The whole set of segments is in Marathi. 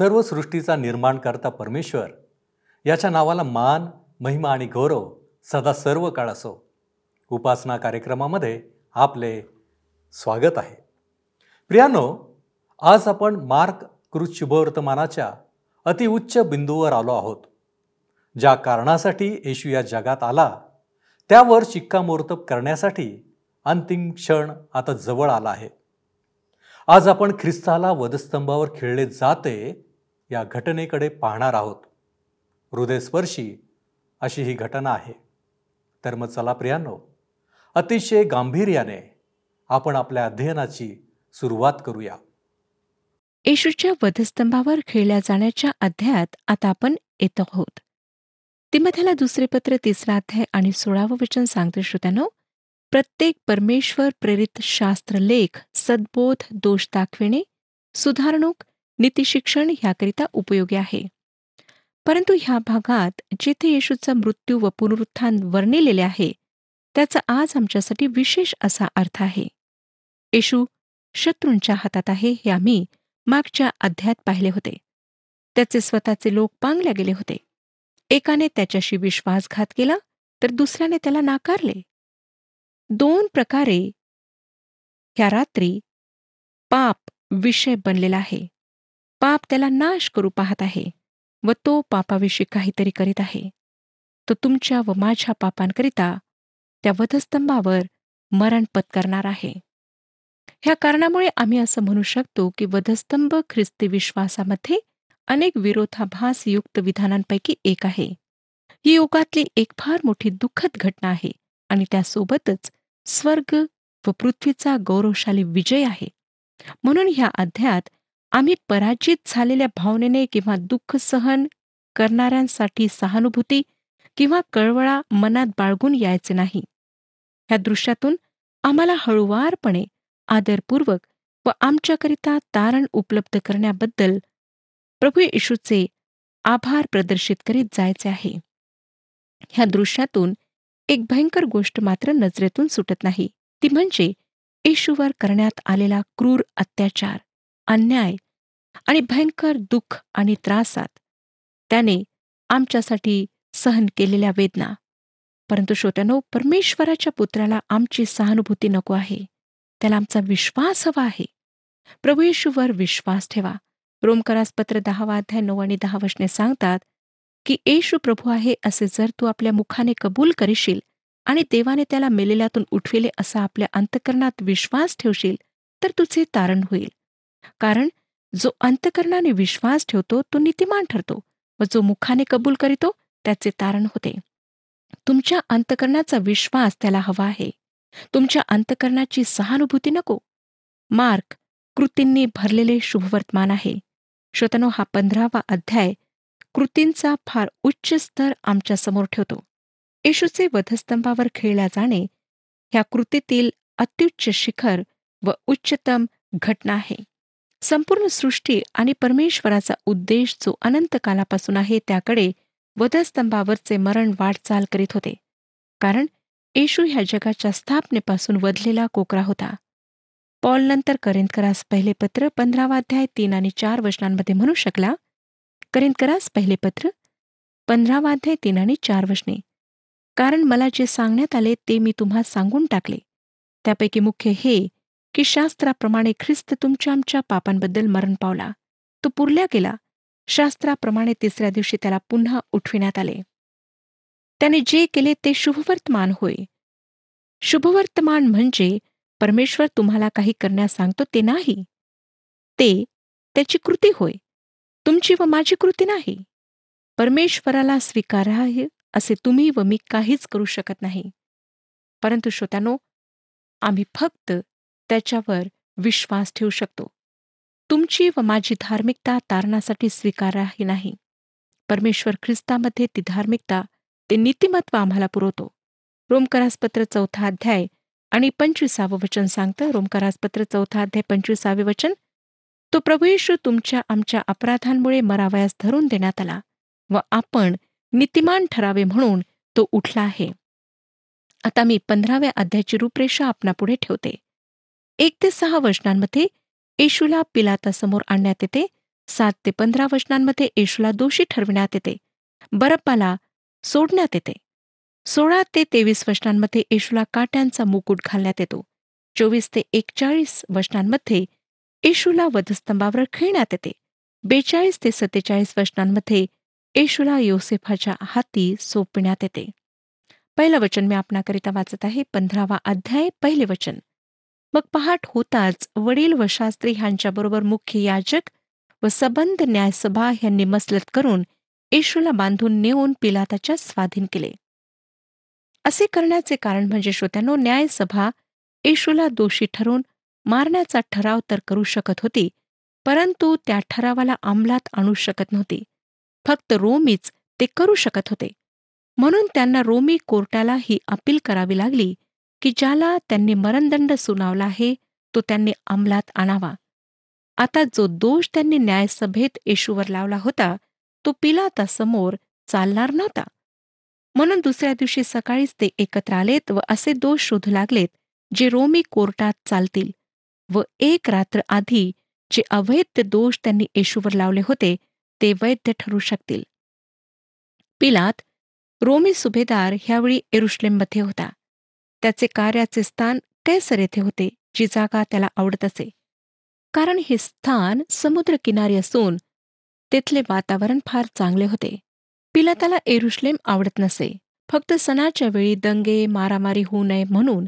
सर्व सृष्टीचा निर्माण करता परमेश्वर. याच्या नावाला मान महिमा आणि गौरव सदा सर्व काळ असो. उपासना कार्यक्रमामध्ये आपले स्वागत आहे. प्रियानो आज आपण मार्क कृत शुभवर्तमानाच्या अतिउच्च बिंदूवर आलो आहोत. ज्या कारणासाठी येशू या जगात आला त्यावर शिक्कामोर्तब करण्यासाठी अंतिम क्षण आता जवळ आला आहे. आज आपण ख्रिस्ताला वधस्तंभावर खेळले जाते या घटनेकडे पाहणार आहोत. हृदयस्पर्शी अशी ही घटना आहे. तर मग चला प्रियांनो अतिशय गांभीर्याने आपण आपल्या अध्ययनाची सुरुवात करूया. येशूच्या वधस्तंभावर खेळल्या जाण्याच्या अध्यायात आता आपण येत आहोत. तिमथ्याला दुसरे पत्र तिसरा अध्याय आणि सोळावं वचन सांगते श्रोत्यानो प्रत्येक परमेश्वर प्रेरित शास्त्रलेख सद्बोध दोष दाखविणे सुधारणूक नीतिशिक्षण ह्याकरिता उपयोगी आहे. परंतु ह्या भागात जिथे येशूचा मृत्यू व पुनरुत्थान वर्णिलेले आहे त्याचा आज आमच्यासाठी विशेष असा अर्थ आहे. येशू शत्रूंच्या हातात आहे हे आम्ही मागच्या अध्यायात पाहिले होते. त्याचे स्वतःचे लोक पांगल्या गेले होते. एकाने त्याच्याशी विश्वासघात केला तर दुसऱ्याने त्याला नाकारले. दोन प्रकारे ह्या रात्री पाप विषय बनलेला आहे. पाप त्याला नाश करू पाहत आहे व तो पापाविषयी काहीतरी करीत आहे. तो तुमच्या व माझ्या पापांकरिता त्या वधस्तंभावर मरण पत्करणार आहे. ह्या कारणामुळे आम्ही असं म्हणू शकतो की वधस्तंभ ख्रिस्ती विश्वासामध्ये अनेक विरोधाभासयुक्त विधानांपैकी एक आहे. ही युगातली एक फार मोठी दुःखद घटना आहे आणि त्यासोबतच स्वर्ग व पृथ्वीचा गौरवशाली विजय आहे. म्हणून ह्या अध्यायात आम्ही पराजित झालेल्या भावनेने किंवा दुःख सहन करणाऱ्यांसाठी सहानुभूती किंवा कळवळा मनात बाळगून यायचे नाही. ह्या दृश्यातून आम्हाला हळुवारपणे आदरपूर्वक व आमच्याकरिता तारण उपलब्ध करण्याबद्दल प्रभू येशूचे आभार प्रदर्शित करीत जायचे आहे. ह्या दृश्यातून एक भयंकर गोष्ट मात्र नजरेतून सुटत नाही. ती म्हणजे येशूवर करण्यात आलेला क्रूर अत्याचार. अन्याय आणि भयंकर दुःख आणि त्रासात. त्याने आमच्यासाठी सहन केलेल्या वेदना. परंतु श्रोत्यानो परमेश्वराच्या पुत्राला आमची सहानुभूती नको आहे. त्याला आमचा विश्वास हवा आहे. प्रभू येशूवर विश्वास ठेवा. रोमकरासपत्र दहावा अध्याय नऊ आणि दहा वशने सांगतात की येशू प्रभू आहे असे जर तू आपल्या मुखाने कबूल करशील आणि देवाने त्याला मेलेल्यातून उठविले असा आपल्या अंतकरणात विश्वास ठेवशील तर तुझे तारण होईल. कारण जो अंतकरणाने विश्वास ठेवतो तो नीतिमान ठरतो व जो मुखाने कबूल करीतो त्याचे तारण होते. तुमच्या अंतकरणाचा विश्वास त्याला हवा आहे. तुमच्या अंतकरणाची सहानुभूती नको. मार्क कृतींनी भरलेले शुभवर्तमान आहे. श्रोतनो हा पंधरावा अध्याय कृतींचा फार उच्च स्तर आमच्यासमोर ठेवतो. येशूचे वधस्तंभावर खेळल्या जाणे ह्या कृतीतील अत्युच्च शिखर व उच्चतम घटना आहे. संपूर्ण सृष्टी आणि परमेश्वराचा उद्देश जो अनंत कालापासून आहे त्याकडे वधस्तंभावरचे मरण वाटचाल करीत होते. कारण येशू ह्या जगाच्या स्थापनेपासून वधलेला कोकरा होता. पॉल नंतर करिंदकरास पहिले पत्र पंधरावा अध्याय तीन आणि चार वचनांमध्ये म्हणू शकला करिंदकरास पहिले पत्र पंधरावाध्याय तीन आणि चार वचने. कारण मला जे सांगण्यात आले ते मी तुम्हा सांगून टाकले. त्यापैकी मुख्य हे की शास्त्राप्रमाणे ख्रिस्त तुमच्या आमच्या पापांबद्दल मरण पावला. तो पुरल्या गेला. शास्त्राप्रमाणे तिसऱ्या दिवशी त्याला पुन्हा उठविण्यात आले. त्याने जे केले ते शुभवर्तमान होय. शुभवर्तमान म्हणजे परमेश्वर तुम्हाला काही करण्यास सांगतो ते नाही. ते त्याची कृती होय. तुमची व माझी कृती नाही. परमेश्वराला स्वीकाराय असे तुम्ही व मी काहीच करू शकत नाही. परंतु श्रोत्यानो आम्ही फक्त त्याच्यावर विश्वास ठेवू शकतो. तुमची व माझी धार्मिकता तारणासाठी स्वीकाराही नाही. परमेश्वर ख्रिस्तामध्ये ती धार्मिकता ते नीतिमत्व आम्हाला पुरवतो. रोमकरासपत्र चौथा अध्याय आणि पंचवीसावं वचन सांगतं. रोमकरासपत्र चौथा अध्याय पंचवीसावे वचन तो प्रभू येशू तुमच्या आमच्या अपराधांमुळे मरावयास धरून देण्यात आला व आपण नीतिमान ठरावे म्हणून तो उठला आहे. आता मी पंधराव्या अध्यायाची रूपरेषा आपणापुढे ठेवते. एक ते सहा वचनांमध्ये येशूला पिलातासमोर आणण्यात येते. सात ते पंधरा वचनांमध्ये येशूला दोषी ठरविण्यात येते. बरप्पाला सोडण्यात येते. सोळा ते तेवीस वचनांमध्ये येशूला काट्यांचा मुकुट घालण्यात येतो. चोवीस ते एकचाळीस वचनांमध्ये येशूला वधस्तंभावर खेळण्यात येते. बेचाळीस ते सत्तेचाळीस वचनांमध्ये येशूला योसेफाच्या हाती सोपविण्यात येते. पहिलं वचन मी आपणाकरिता वाचत आहे. पंधरावा अध्याय पहिले वचन. मग पहाट होताच वडील व शास्त्री ह्यांच्याबरोबर मुख्य याजक व सबंध न्यायसभा यांनी मसलत करून येशूला बांधून नेऊन पिलाताच्या स्वाधीन केले. असे करण्याचे कारण म्हणजे श्रोत्यानो न्यायसभा येशूला दोषी ठरवून मारण्याचा ठराव तर करू शकत होती परंतु त्या ठरावाला अंमलात आणू शकत नव्हती. फक्त रोमीच ते करू शकत होते. म्हणून त्यांना रोमी कोर्टाला ही अपील करावी लागली की ज्याला त्यांनी मरणदंड सुनावला आहे तो त्यांनी अंमलात आणावा. आता जो दोष त्यांनी न्यायसभेत येशूवर लावला होता तो पिलातासमोर चालणार नव्हता. म्हणून दुसऱ्या दिवशी सकाळीच ते एकत्र आलेत व असे दोष शोधू लागलेत जे रोमी कोर्टात चालतील व एक रात्र आधी जे अवैध दोष त्यांनी येशूवर लावले होते ते वैध ठरू शकतील. पिलात रोमी सुभेदार ह्यावेळी एरुश्लेममध्ये होता. त्याचे कार्याचे स्थान कैसर येथे होते जी जागा त्याला आवडत असे. कारण हे स्थान समुद्रकिनारी असून तेथले वातावरण फार चांगले होते. पिलाताला एरुश्लेम आवडत नसे. फक्त सणाच्या वेळी दंगे मारामारी होऊ नये म्हणून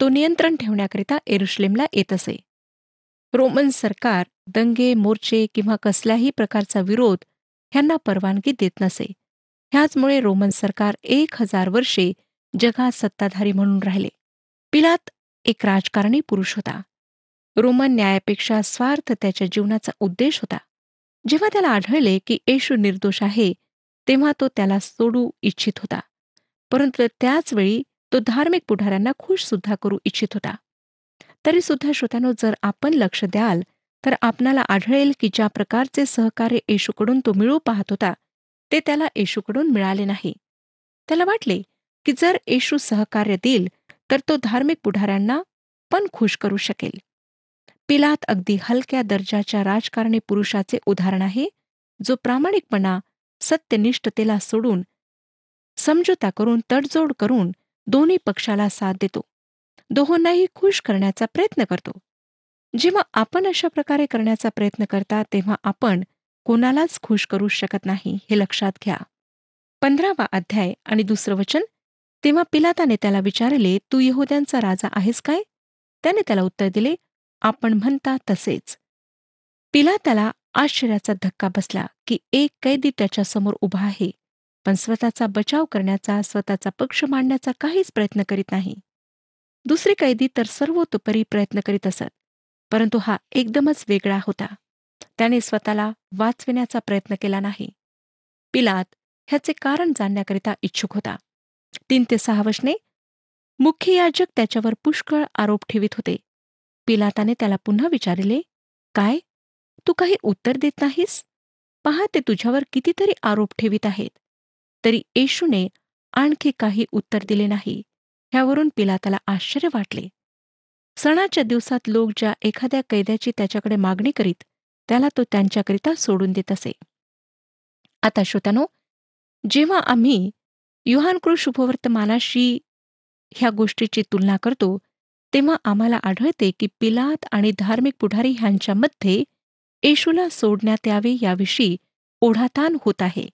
तो नियंत्रण ठेवण्याकरिता एरुश्लेमला येत असे. रोमन सरकार दंगे मोर्चे किंवा कसल्याही प्रकारचा विरोध ह्यांना परवानगी देत नसे. ह्याचमुळे रोमन सरकार एक हजार वर्षे जगात सत्ताधारी म्हणून राहिले. पिलात एक राजकारणी पुरुष होता. रोमन न्यायापेक्षा स्वार्थ त्याच्या जीवनाचा उद्देश होता. जेव्हा त्याला आढळले की येशू निर्दोष आहे तेव्हा तो त्याला सोडू इच्छित होता. परंतु त्याचवेळी तो धार्मिक पुढाऱ्यांना खुश सुद्धा करू इच्छित होता. तरी सुद्धा श्रोत्यानो जर आपण लक्ष द्याल तर आपणाला आढळेल की ज्या प्रकारचे सहकार्य येशूकडून तो मिळू पाहत होता ते त्याला येशूकडून मिळाले नाही. त्याला वाटले की जर येशू सहकार्य देईल तर तो धार्मिक पुढाऱ्यांना पण खुश करू शकेल. पिलात अगदी हलक्या दर्जाच्या राजकारणी पुरुषाचे उदाहरण आहे जो प्रामाणिकपणा सत्यनिष्ठतेला सोडून समझोता करून तडजोड करून दोन्ही पक्षाला साथ देतो. दोहोंनाही खुश करण्याचा प्रयत्न करतो. जेव्हा आपण अशा प्रकारे करण्याचा प्रयत्न करता तेव्हा आपण कोणालाच खुश करू शकत नाही हे लक्षात घ्या. पंधरावा अध्याय आणि दुसरं वचन तेव्हा पिलाताने त्याला विचारले तू यहुद्यांचा राजा आहेस काय? त्याने त्याला उत्तर दिले आपण म्हणता तसेच. पिलाताला आश्चर्याचा धक्का बसला की एक कैदी त्याच्यासमोर उभा आहे पण स्वतःचा बचाव करण्याचा स्वतःचा पक्ष मांडण्याचा काहीच प्रयत्न करीत नाही. दुसरे कैदी तर सर्वतोपरी प्रयत्न करीत असत परंतु हा एकदमच वेगळा होता. त्याने स्वतःला वाचविण्याचा प्रयत्न केला नाही. पिलात ह्याचे कारण जाणण्याकरिता इच्छुक होता. तीन ते सहा वशने मुख्य याजक त्याच्यावर पुष्कळ आरोप ठेवित होते. पिलाताने त्याला पुन्हा विचारले काय? तू काही उत्तर देत नाहीस? पहा ते तुझ्यावर कितीतरी आरोप ठेवित आहेत. तरी येशूने आणखी काही उत्तर दिले नाही. ह्यावरून पिलाताला आश्चर्य वाटले. सणाच्या दिवसात लोक ज्या एखाद्या कैद्याची त्याच्याकडे मागणी करीत त्याला तो त्यांच्याकरिता सोडून देत असे. आता श्रोत्यानो जेव्हा आम्ही युहानकृ शुभवर्तमानाशी ह्या गोष्टीची तुलना करतो तेव्हा आम्हाला आढळते की पिलात आणि धार्मिक पुढारी ह्यांच्यामध्ये येशूला सोडण्यात यावे याविषयी ओढाताण होत आहे.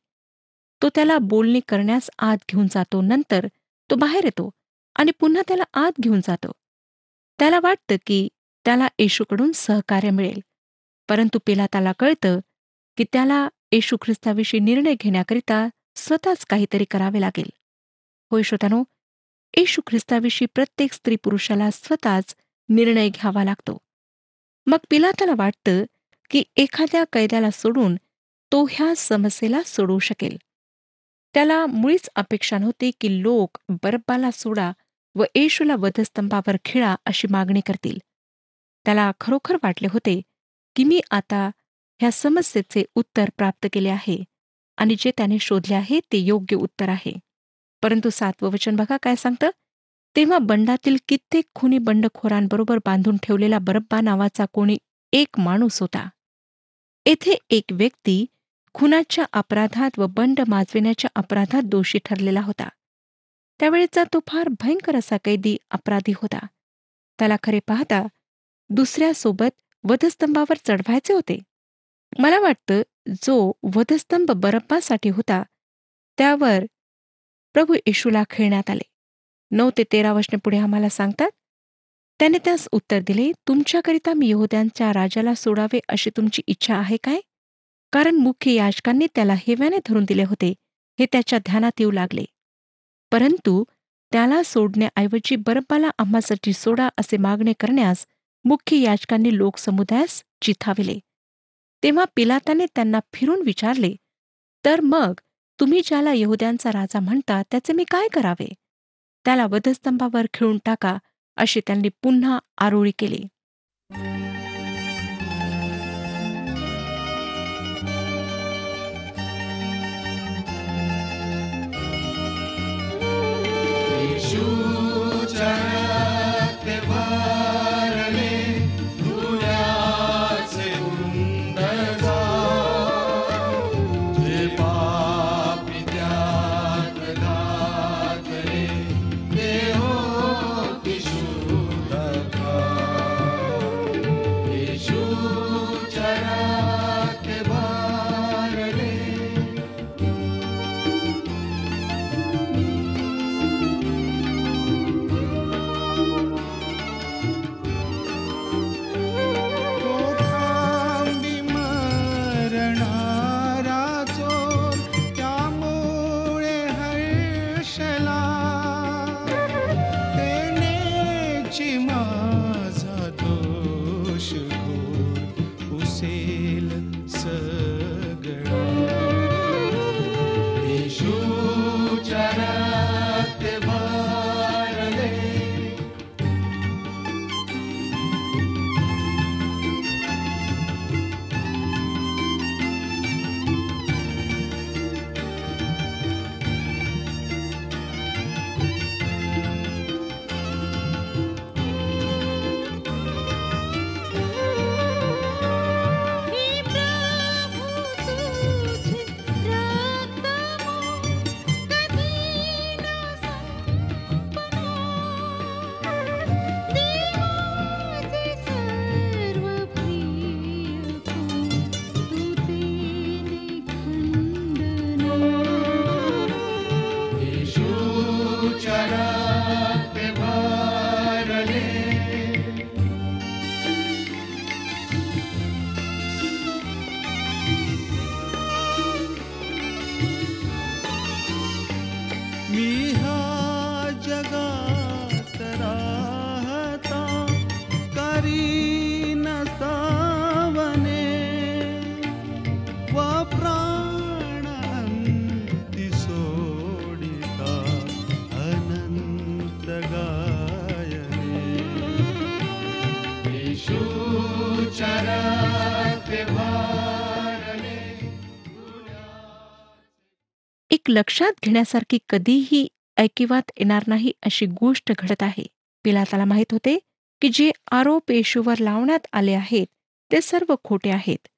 तो त्याला बोलणी करण्यास आत घेऊन जातो नंतर तो बाहेर येतो आणि पुन्हा त्याला आत घेऊन जातो. त्याला वाटतं की त्याला येशूकडून सहकार्य मिळेल परंतु पिलाताला त्याला कळतं की त्याला येशू ख्रिस्ताविषयी निर्णय घेण्याकरिता स्वतःच काहीतरी करावे लागेल. होय श्रोतानो येशू ख्रिस्ताविषयी प्रत्येक स्त्री पुरुषाला स्वतःच निर्णय घ्यावा लागतो. मग पिलाताला वाटतं की एखाद्या कैद्याला सोडून तो ह्या समस्येला सोडवू शकेल. त्याला मुळीच अपेक्षा नव्हती की लोक बर्बाला सोडा व येशूला वधस्तंभावर खिळा अशी मागणी करतील. त्याला खरोखर वाटले होते की मी आता ह्या समस्येचे उत्तर प्राप्त केले आहे. आणि जे त्याने शोधले आहे ते योग्य उत्तर आहे. परंतु सातवं वचन बघा काय सांगतं? तेव्हा बंडातील कित्येक खुनी बंडखोरांबरोबर बांधून ठेवलेला बरब्बा नावाचा कोणी एक माणूस होता. येथे एक व्यक्ती खुनाच्या अपराधात व बंड माजविण्याच्या अपराधात दोषी ठरलेला होता. त्यावेळेचा तो फार भयंकर असा कैदी अपराधी होता. त्याला खरे पाहता दुसऱ्यासोबत वधस्तंभावर चढवायचे होते. मला वाटतं जो वधस्तंभ बरप्पासाठी होता त्यावर प्रभू येशूला खेळण्यात आले. नऊ ते तेरा वर्षने पुढे आम्हाला सांगतात त्याने त्यास उत्तर दिले तुमच्याकरिता मी यहुद्यांच्या राजाला सोडावे अशी तुमची इच्छा आहे काय? कारण मुख्य याचकांनी त्याला हेव्याने धरून दिले होते हे त्याच्या ध्यानात येऊ लागले. परंतु त्याला सोडण्याऐवजी बरब्बाला आम्हासाठी सोडा असे मागणे करण्यास मुख्य याचकांनी लोकसमुदायास चिथाविले तेव्हा पिलाताने त्यांना फिरून विचारले तर मग तुम्ही ज्याला यहुद्यांचा राजा म्हणता त्याचे मी काय करावे? त्याला वधस्तंभावर खिळून टाका अशी त्यांनी पुन्हा आरोळी केली. लक्षात घेण्यासारखी कधीही ऐकिवात येणार नाही अशी गोष्ट घडत आहे. पिलाताला माहीत होते की जे आरोप येशूवर लावण्यात आले आहेत ते सर्व खोटे आहेत.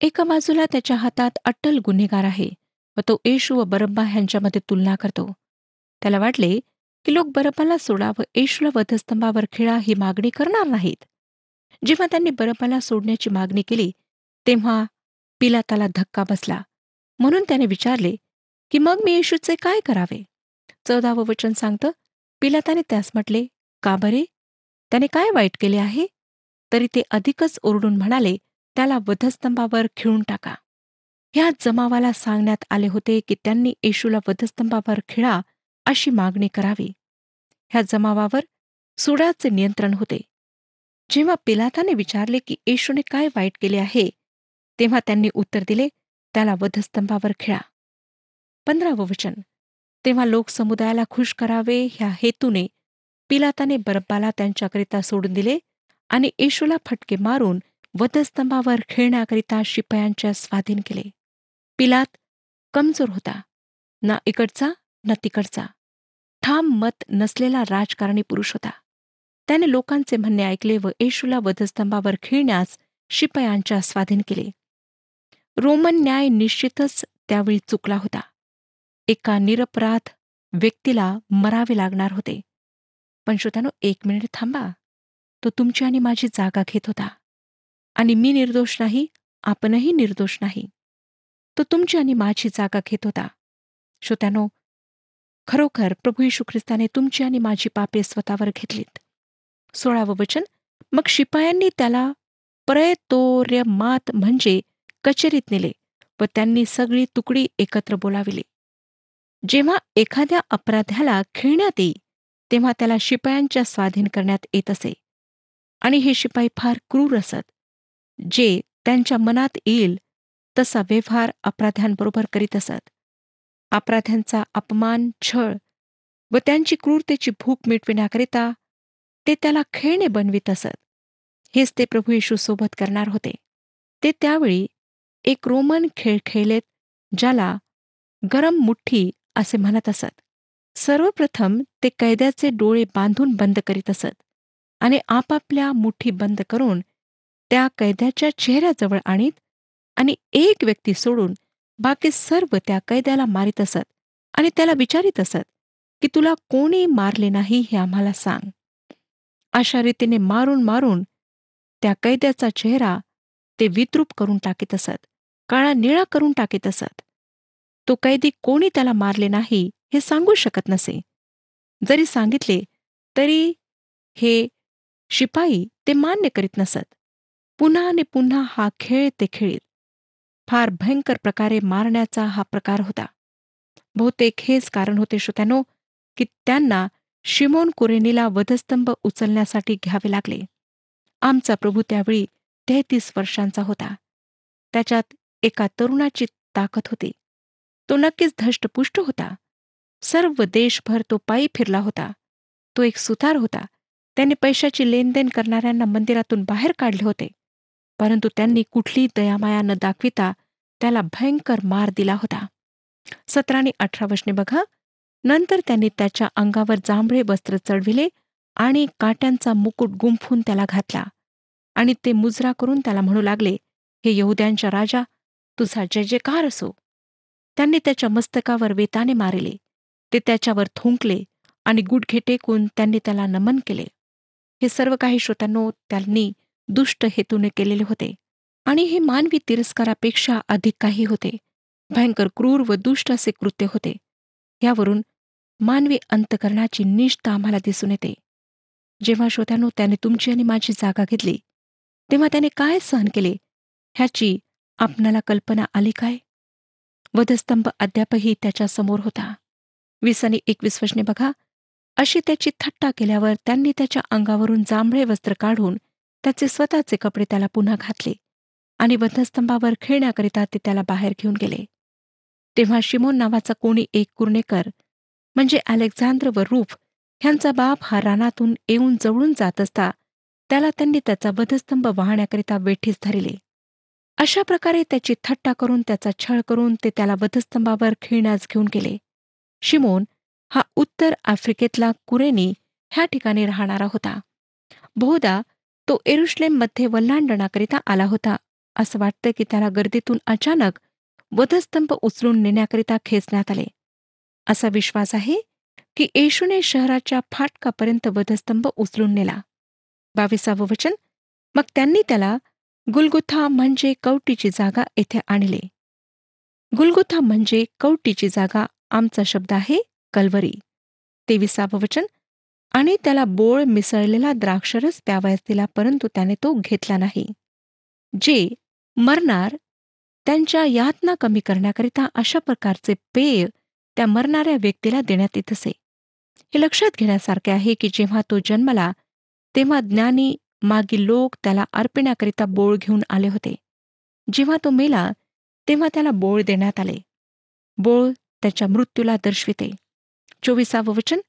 एका बाजूला त्याच्या हातात अट्टल गुन्हेगार आहे व तो येशू व बरब्बा ह्यांच्यामध्ये तुलना करतो. त्याला वाटले की लोक बरब्बाला सोडा व येशूला वधस्तंभावर खिळा ही मागणी करणार नाहीत. जेव्हा त्यांनी बरब्बाला सोडण्याची मागणी केली तेव्हा पिलाताला धक्का बसला. म्हणून त्याने विचारले की मग मी येशूचे काय करावे? चौदावं वचन सांगतं पिलाताने त्यास म्हटले का बरे? त्याने काय वाईट केले आहे? तरी ते अधिकच ओरडून म्हणाले त्याला वधस्तंभावर खिळून टाका. ह्या जमावाला सांगण्यात आले होते की त्यांनी येशूला वधस्तंभावर खिळा अशी मागणी करावी. ह्या जमावावर सुडाचे नियंत्रण होते. जेव्हा पिलाताने विचारले की येशूने काय वाईट केले आहे तेव्हा त्यांनी उत्तर दिले त्याला वधस्तंभावर खिळा. पंधरावं वचन. तेव्हा लोक समुदायाला खुश करावे ह्या हेतूने पिलाताने बरब्बाला त्यांच्याकरिता सोडून दिले आणि येशूला फटके मारून वधस्तंभावर खेळण्याकरिता शिपायांच्या स्वाधीन केले. पिलात कमजोर होता. ना इकडचा ना तिकडचा. ठाम मत नसलेला राजकारणी पुरुष होता. त्याने लोकांचे म्हणणे ऐकले व येशूला वधस्तंभावर खेळण्यास शिपायांच्या स्वाधीन केले. रोमन न्याय निश्चितच त्यावेळी चुकला होता. एका निरपराध व्यक्तीला मरावे लागणार होते. पण श्रोत्यानो एक मिनिट थांबा. तो तुमची आणि माझी जागा घेत होता. आणि मी निर्दोष नाही आपणही निर्दोष नाही. तो तुमची आणि माझी जागा घेत होता. श्रोत्यानो खरोखर प्रभू यशू ख्रिस्ताने तुमची आणि माझी पापे स्वतःवर घेतलीत. सोळावं वचन. मग शिपायांनी त्याला प्रयतोर्य मात म्हणजे कचेरीत नेले व त्यांनी सगळी तुकडी एकत्र बोलाविली. जेव्हा एखाद्या अपराध्याला खेळण्यात येई तेव्हा त्याला शिपायांच्या स्वाधीन करण्यात येत असे. आणि हे शिपाई फार क्रूर असत जे त्यांच्या मनात येईल तसा व्यवहार अपराध्यांबरोबर करीत असत. अपराध्यांचा अपमान छळ व त्यांची क्रूरतेची भूक मिटविण्याकरिता ते त्याला खेळणे बनवित असत. हेच ते प्रभू येशू सोबत करणार होते. ते त्यावेळी एक रोमन खेळ खेळलेत ज्याला गरम मुठ्ठी असे म्हणत असत. सर्वप्रथम ते कैद्याचे डोळे बांधून बंद करीत असत आणि आपापल्या मुठी बंद करून त्या कैद्याच्या चेहऱ्याजवळ आणीत आणि एक व्यक्ती सोडून बाकी सर्व त्या कैद्याला मारित असत आणि त्याला विचारित असत की तुला कोणी मारले नाही हे आम्हाला सांग. अशा रीतीने मारून मारून त्या कैद्याचा चेहरा ते विद्रूप करून टाकीत असत काळा निळा करून टाकीत असत. तो कैदी कोणी त्याला मारले नाही हे सांगू शकत नसे. जरी सांगितले तरी हे शिपाई ते मान्य करीत नसत. पुन्हा आणि पुन्हा हा खेळ ते खेळीत फार भयंकर प्रकारे मारण्याचा हा प्रकार होता. बहुतेक हेच कारण होते श्रोत्यानो की त्यांना शिमोन कुरेनीला वधस्तंभ उचलण्यासाठी घ्यावे लागले. आमचा प्रभू त्यावेळी तेहतीस वर्षांचा होता. त्याच्यात एका तरुणाची ताकद होती. तो नक्कीच धष्टपुष्ट होता. सर्व देशभर तो पायी फिरला होता. तो एक सुतार होता. त्याने पैशाची लेनदेन करणाऱ्यांना मंदिरातून बाहेर काढले होते. परंतु त्यांनी कुठली दयामाया न दाखविता त्याला भयंकर मार दिला होता. सतरा आणि अठरा वशने बघा. नंतर त्यांनी त्याच्या अंगावर जांभळे वस्त्र चढविले आणि काट्यांचा मुकुट गुंफून त्याला घातला. आणि ते मुजरा करून त्याला म्हणू लागले हे यहुद्यांच्या राजा तुझा जय जयकार असो. त्यांनी त्याच्या मस्तकावर वेताने मारिले. ते त्याच्यावर थुंकले आणि गुडघे टेकून त्यांनी त्याला नमन केले. हे सर्व काही श्रोत्यांनो त्यांनी दुष्ट हेतूने केलेले होते आणि हे मानवी तिरस्कारापेक्षा अधिक काही होते. भयंकर क्रूर व दुष्ट असे कृत्य होते. यावरून मानवी अंतकरणाची निष्ठा आम्हाला दिसून येते. जेव्हा श्रोत्यानो त्याने तुमची आणि माझी जागा घेतली तेव्हा त्याने काय सहन केले? ह्याची आपणाला कल्पना आली काय? वधस्तंभ अद्यापही त्याच्यासमोर होता. वीस आणि एकवीस वशने बघा. अशी त्याची थट्टा केल्यावर त्यांनी त्याच्या अंगावरून जांभळे वस्त्र काढून त्याचे स्वतःचे कपडे त्याला पुन्हा घातले आणि वधस्तंभावर खेळण्याकरिता ते त्याला बाहेर घेऊन गेले. तेव्हा शिमोन नावाचा कोणी एक कुर्णेकर म्हणजे अलेक्झांद्र व रूफ ह्यांचा बाप हा रानातून येऊन जवळून जात असता त्याला त्यांनी त्याचा वधस्तंभ वाहण्याकरिता वेठीस धरिले. अशा प्रकारे त्याची थट्टा करून त्याचा छळ करून ते त्याला वधस्तंभावर खिळण्यास घेऊन गेले. शिमोन हा उत्तर आफ्रिकेतला कुरेनी ह्या ठिकाणी राहणारा होता. बहुधा तो एरुश्लेममध्ये वल्लांडणाकरिता आला होता. असं वाटतं की त्याला गर्दीतून अचानक वधस्तंभ उचलून नेण्याकरिता खेचण्यात आले. असा विश्वास आहे की येशूने शहराच्या फाटकापर्यंत वधस्तंभ उचलून नेला. बावीसावं वचन? मग त्यांनी त्याला गुलगुथा म्हणजे कवटीची जागा येथे आणले. गुलगुथा म्हणजे कवटीची जागा आमचा शब्द आहे कलवरी. तेविसावं वचन. आणि त्याला बोळ मिसळलेला द्राक्षरस प्यावयास दिला परंतु त्याने तो घेतला नाही. जे मरणार त्यांच्या यातना कमी करण्याकरिता अशा प्रकारचे पेय त्या मरणाऱ्या व्यक्तीला देण्यात येत असे. हे लक्षात घेण्यासारखे आहे की जेव्हा तो जन्मला तेव्हा ज्ञानी मागील लोक त्याला अर्पिण्याकरिता बोळ घेऊन आले होते. जेव्हा तो मेला तेव्हा त्याला बोळ देण्यात आले. बोळ त्याच्या मृत्यूला दर्शविते. चोवीसावं वचन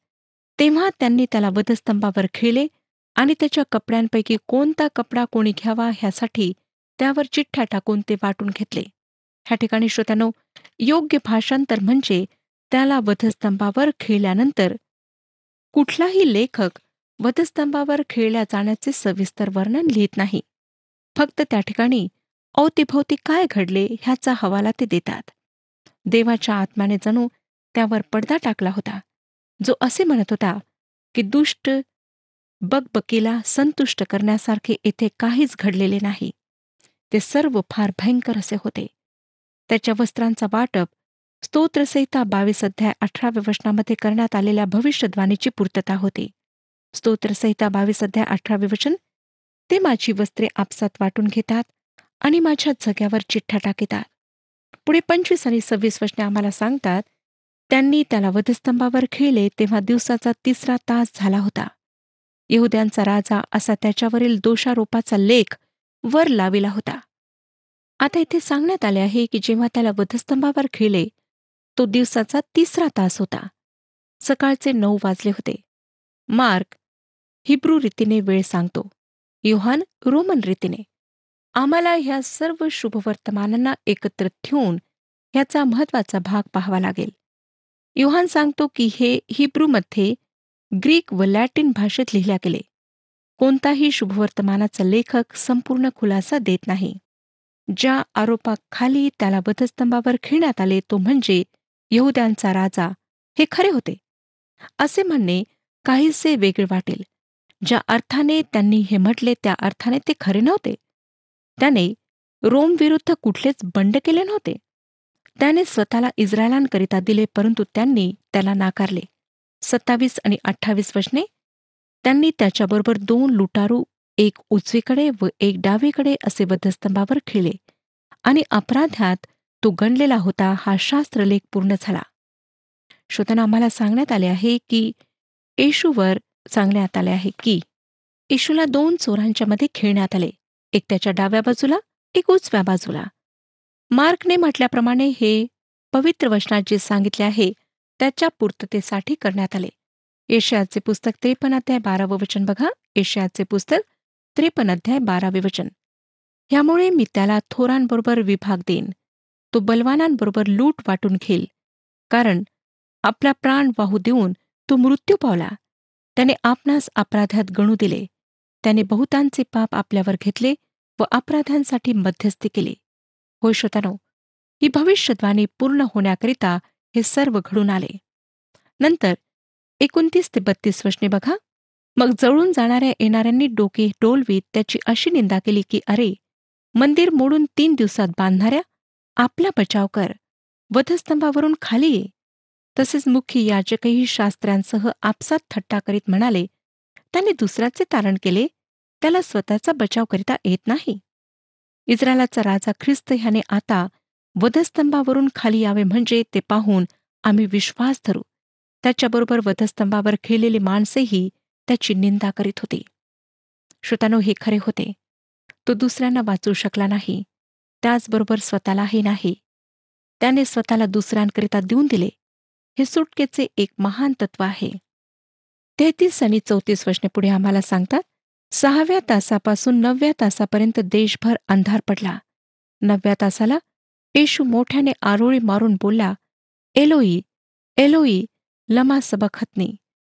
तेव्हा त्यांनी त्याला वधस्तंभावर खेळले आणि त्याच्या कपड्यांपैकी कोणता कपडा कोणी घ्यावा ह्यासाठी त्यावर चिठ्ठ्या टाकून ते वाटून घेतले. ह्या ठिकाणी श्रोत्यानो योग्य भाषांतर म्हणजे त्याला वधस्तंभावर खेळल्यानंतर कुठलाही लेखक वधस्तंभावर खेळल्या जाण्याचे सविस्तर वर्णन लिहित नाही. फक्त त्या ठिकाणी अवतीभोवती काय घडले ह्याचा हवाला ते देतात. देवाच्या आत्माने जणू त्यावर पडदा टाकला होता. जो असे म्हणत होता की दुष्ट बकबकीला संतुष्ट करण्यासारखे येथे काहीच घडलेले नाही. ते सर्व फार भयंकर असे होते. त्याच्या वस्त्रांचा वाटप स्तोत्रसहिता बावीस अध्याय अठराव्या वचनामध्ये करण्यात आलेल्या भविष्यद्वाणीची पूर्तता होती. स्तोत्रसहिता बावीस अध्याय अठरावे वचन. ते माझी वस्त्रे आपसात वाटून घेतात आणि माझ्या जग्यावर चिठ्ठा टाकितात. पुढे पंचवीस आणि सव्वीस वचने आम्हाला सांगतात त्यांनी त्याला वधस्तंभावर खेळले तेव्हा दिवसाचा तिसरा तास झाला होता. यहुद्यांचा राजा असा त्याच्यावरील दोषारोपाचा लेख वर लाविला होता. आता इथे सांगण्यात आले आहे की जेव्हा त्याला वधस्तंभावर खेळले तो दिवसाचा तिसरा तास होता. सकाळचे नऊ वाजले होते. मार्क हिब्रू रीतीने वेळ सांगतो. युहान रोमन रीतीने आम्हाला ह्या सर्व शुभवर्तमानांना एकत्र ठेवून ह्याचा महत्त्वाचा भाग पाहावा लागेल. युहान सांगतो की हे हिब्रूमध्ये ग्रीक व लॅटिन भाषेत लिहिल्या गेले. कोणताही शुभवर्तमानाचा लेखक संपूर्ण खुलासा देत नाही. ज्या आरोपाखाली त्याला वधस्तंभावर खेळण्यात आले तो म्हणजे यहुद्यांचा राजा हे खरे होते. असे म्हणणे काहीसे वेगळे वाटेल. ज्या अर्थाने त्यांनी हे म्हटले त्या अर्थाने ते खरे नव्हते. त्याने रोम विरुद्ध कुठलेच बंड केले नव्हते. त्याने स्वतःला इस्रायलांकरिता दिले परंतु त्यांनी त्याला नाकारले. सत्तावीस आणि अठ्ठावीस वचने त्यांनी त्याच्याबरोबर दोन लुटारू एक उजवीकडे व एक डावीकडे असे वधस्तंभावर खेळले. आणि अपराध्यात तो गणलेला होता हा शास्त्रलेख पूर्ण झाला. श्रोतांना आम्हाला सांगण्यात आले आहे की येशूवर सांगण्यात आले आहे की येशूला दोन चोरांच्या मध्ये खेळण्यात आले. एक त्याच्या डाव्या बाजूला एक उजव्या बाजूला. मार्कने म्हटल्याप्रमाणे हे पवित्र वचनात जे सांगितले आहे त्याच्या पूर्ततेसाठी करण्यात आले. एशियाचे पुस्तक त्रेपन्न अध्याय बारावं वचन बघा. एशियाचे पुस्तक त्रेपन्न अध्याय बारावे वचन. ह्यामुळे मी त्याला थोरांबरोबर विभाग देईन. तो बलवानांबरोबर लूट वाटून घेईल. कारण आपला प्राण वाहू देऊन तो मृत्यू पावला. त्याने आपणास अपराधात गणू दिले. त्याने बहुतांचे पाप आपल्यावर घेतले व अपराधांसाठी मध्यस्थी केली. होय श्रोतानो ही भविष्यद्वाणी पूर्ण होण्याकरिता हे सर्व घडून आले. नंतर एकोणतीस ते बत्तीस वर्षने बघा. मग जळून जाणाऱ्या येणाऱ्यांनी डोके डोलवीत त्याची अशी निंदा केली की अरे मंदिर मोडून तीन दिवसात बांधणाऱ्या आपला बचाव कर. वधस्तंभावरून खाली ये. तसेच मुख्य याजकही शास्त्रांसह आपसात थट्टा करीत म्हणाले त्याने दुसऱ्याचे तारण केले त्याला स्वतःचा बचाव करिता येत नाही. इस्रायलाचा राजा ख्रिस्त ह्याने आता वधस्तंभावरून खाली यावे म्हणजे ते पाहून आम्ही विश्वास धरू. त्याच्याबरोबर वधस्तंभावर खेळलेली माणसेही त्याची निंदा करीत होती. श्रोतानो हे खरे होते. तो दुसऱ्यांना वाचू शकला नाही. त्याचबरोबर स्वतःलाही नाही. त्याने स्वतःला दुसऱ्यांकरिता देऊन दिले. हे सुटकेचे एक महान तत्व आहे. तेहतीस आणि चौतीस वचने पुढे आम्हाला सांगतात सहाव्या तासापासून नवव्या तासापर्यंत देशभर अंधार पडला. नवव्या तासाला येशू मोठ्याने आरोळी मारून बोलला एलोई एलोई लमा सबखतनी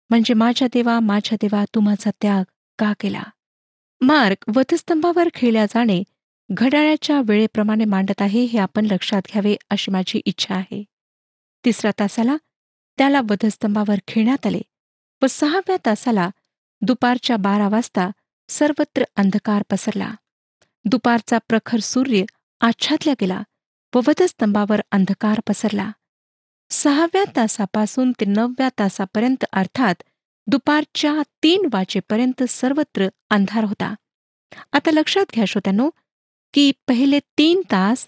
म्हणजे माझ्या देवा माझ्या देवा तू माझा त्याग का केला? मार्क वधस्तंभावर खेळल्या जाणे घड्याळ्याच्या वेळेप्रमाणे मांडत आहे हे आपण लक्षात घ्यावे अशी माझी इच्छा आहे. तिसऱ्या तासाला त्याला वधस्तंभावर खेळण्यात आले व सहाव्या तासाला दुपारच्या बारा वाजता सर्वत्र अंधकार पसरला. दुपारचा प्रखर सूर्य आच्छादला गेला व वधस्तंभावर अंधकार पसरला. सहाव्या तासापासून ते नवव्या तासापर्यंत अर्थात दुपारच्या तीन वाजेपर्यंत सर्वत्र अंधार होता. आता लक्षात घ्या श्रोत्यानो की पहिले तीन तास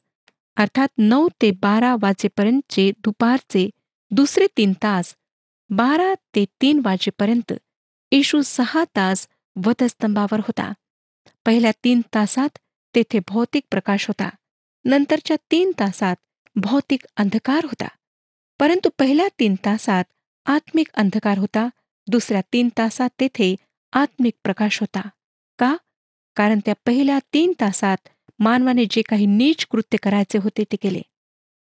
अर्थात नऊ ते बारा वाजेपर्यंतचे दुपारचे दुसरे तीन तास बारा ते तीन वाजेपर्यंत येशू सहा तास वधस्तंभावर होता. पहिल्या तीन तासात तेथे भौतिक प्रकाश होता. नंतरच्या तीन तासात भौतिक अंधकार होता. परंतु पहिल्या तीन तासात आत्मिक अंधकार होता. दुसऱ्या तीन तासात तेथे आत्मिक प्रकाश होता. का? कारण त्या पहिल्या तीन तासात मानवाने जे काही नीच कृत्य करायचे होते ते केले.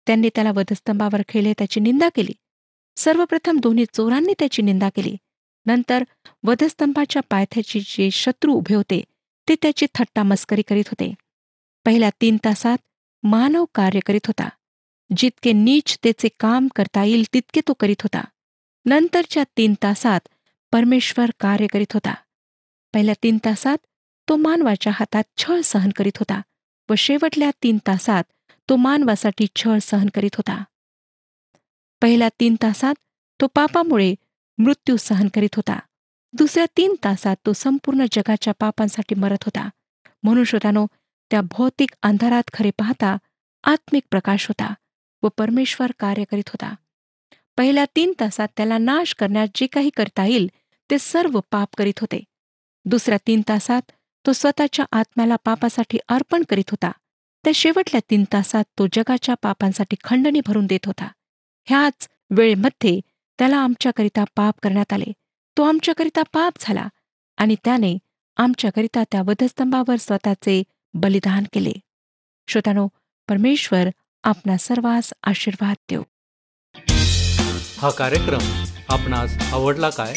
त्यांनी त्याला वधस्तंभावर खेळले त्याची निंदा केली. सर्वप्रथम दोन्ही चोरांनी त्याची निंदा केली. नंतर वधस्तंभाच्या पायथ्याचे जे शत्रू उभे होते ते त्याची थट्टा मस्करी करीत होते. पहिल्या तीन तासात मानव कार्य करीत होता. जितके नीच त्याचे काम करता येईल तितके तो करीत होता. नंतरच्या तीन तासात परमेश्वर कार्य करीत होता. पहिल्या तीन तासात तो मानवाच्या हातात छळ सहन करीत होता व शेवटल्या तीन तासात तो मानवासाठी छळ सहन करीत होता. पहिल्या तीन तासात तो पापामुळे मृत्यू सहन करीत होता. दुसऱ्या तीन तासात तो संपूर्ण जगाच्या पापांसाठी मरत होता. म्हणून श्रोतानो त्या भौतिक अंधारात खरे पाहता आत्मिक प्रकाश होता व परमेश्वर कार्य करीत होता. पहिल्या तीन तासात त्याला नाश करण्यात जे काही करता येईल ते सर्व पाप करीत होते. दुसऱ्या तीन तासात तो स्वतःच्या आत्म्याला पापासाठी अर्पण करीत होता. त्या शेवटल्या तीन तासात तो जगाच्या पापांसाठी खंडणी भरून देत होता. ह्याच वेळेमध्ये त्याला आमच्याकरिता पाप करण्यात आले. तो आमच्याकरिता पाप झाला आणि त्याने आमच्याकरिता त्या वधस्तंभावर स्वतःचे बलिदान केले. श्रोतानो परमेश्वर आपणा सर्वांस आशीर्वाद देऊ हा कार्यक्रम आपणास आवडला काय?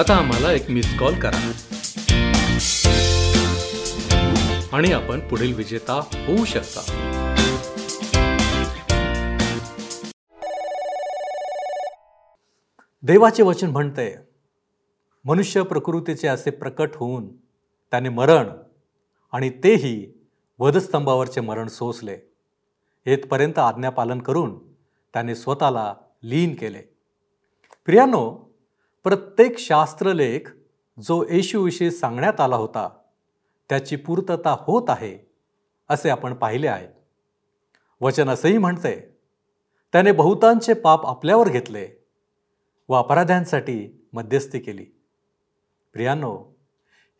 आता आम्हाला एक मिस कॉल करा. आणि आपण पुढील विजेता होऊ शकता. देवाचे वचन म्हणते मनुष्य प्रकृतीचे असे प्रकट होऊन त्याने मरण आणि तेही वधस्तंभावरचे मरण सोसले. येथपर्यंत आज्ञापालन करून त्याने स्वतःला लीन केले. प्रियानो प्रत्येक शास्त्रलेख जो येशूविषयी सांगण्यात आला होता त्याची पूर्तता होत आहे असे आपण पाहिले आहे. वचन असंही म्हणते त्याने बहुतांचे पाप आपल्यावर घेतले व अपराध्यांसाठी मध्यस्थी केली. प्रियानो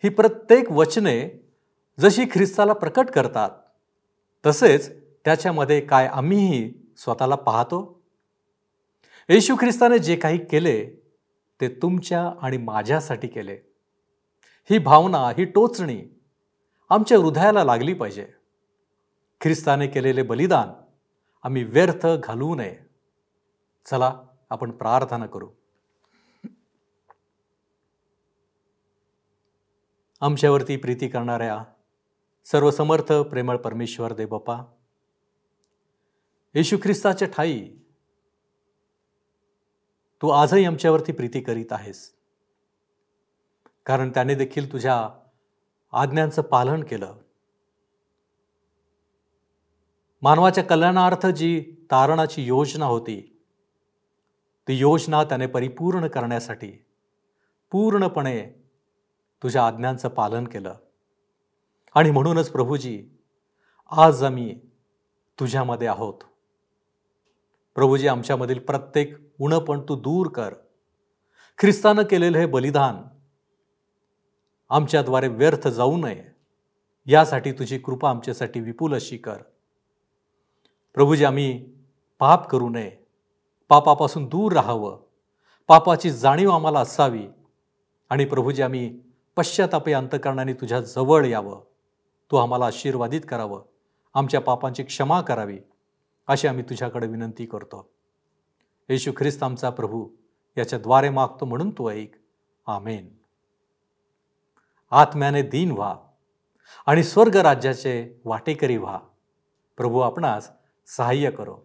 ही प्रत्येक वचने जशी ख्रिस्ताला प्रकट करतात तसेच त्याच्यामध्ये काय आम्हीही स्वतःला पाहतो? येशू ख्रिस्ताने जे काही केले ते तुमच्या आणि माझ्यासाठी केले. ही भावना ही टोचणी आमच्या हृदयाला लागली पाहिजे. ख्रिस्ताने केलेले बलिदान आम्ही व्यर्थ घालवू नये. चला आपण प्रार्थना करू. आमच्यावरती प्रीती करणाऱ्या सर्वसमर्थ प्रेमळ परमेश्वर देवबापा येशू ख्रिस्ताच्या ठाई तू आजही आमच्यावरती प्रीती करीत आहेस. कारण त्याने देखील तुझ्या आज्ञांचं पालन केलं. मानवाच्या कल्याणार्थ जी तारणाची योजना होती ती योजना त्याने परिपूर्ण करण्यासाठी पूर्णपणे तुझ्या आज्ञांचं पालन केलं. आणि म्हणूनच प्रभूजी आज आम्ही तुझ्यामध्ये आहोत. प्रभूजी आमच्यामधील प्रत्येक उणपण तू दूर कर. ख्रिस्तानं केलेलं हे बलिदान आमच्याद्वारे व्यर्थ जाऊ नये. यासाठी तुझी कृपा आमच्यासाठी विपुल अशी कर. प्रभूजी आम्ही पाप करू नये. पापापासून दूर राहावं. पापाची जाणीव आम्हाला असावी. आणि प्रभूजी आम्ही पश्चातापे अंतकरणाने तुझ्या जवळ यावं. तू आम्हाला आशीर्वादित करावं. आमच्या पापांची क्षमा करावी. अशी आम्ही तुझ्याकडे विनंती करतो. येशू ख्रिस्त आमचा प्रभू याच्याद्वारे मागतो म्हणून तू ऐक. आमेन. आत्म्याने दीन व्हा आणि स्वर्ग राज्याचे वाटेकरी व्हा. प्रभू आपणास सहाय्य करो.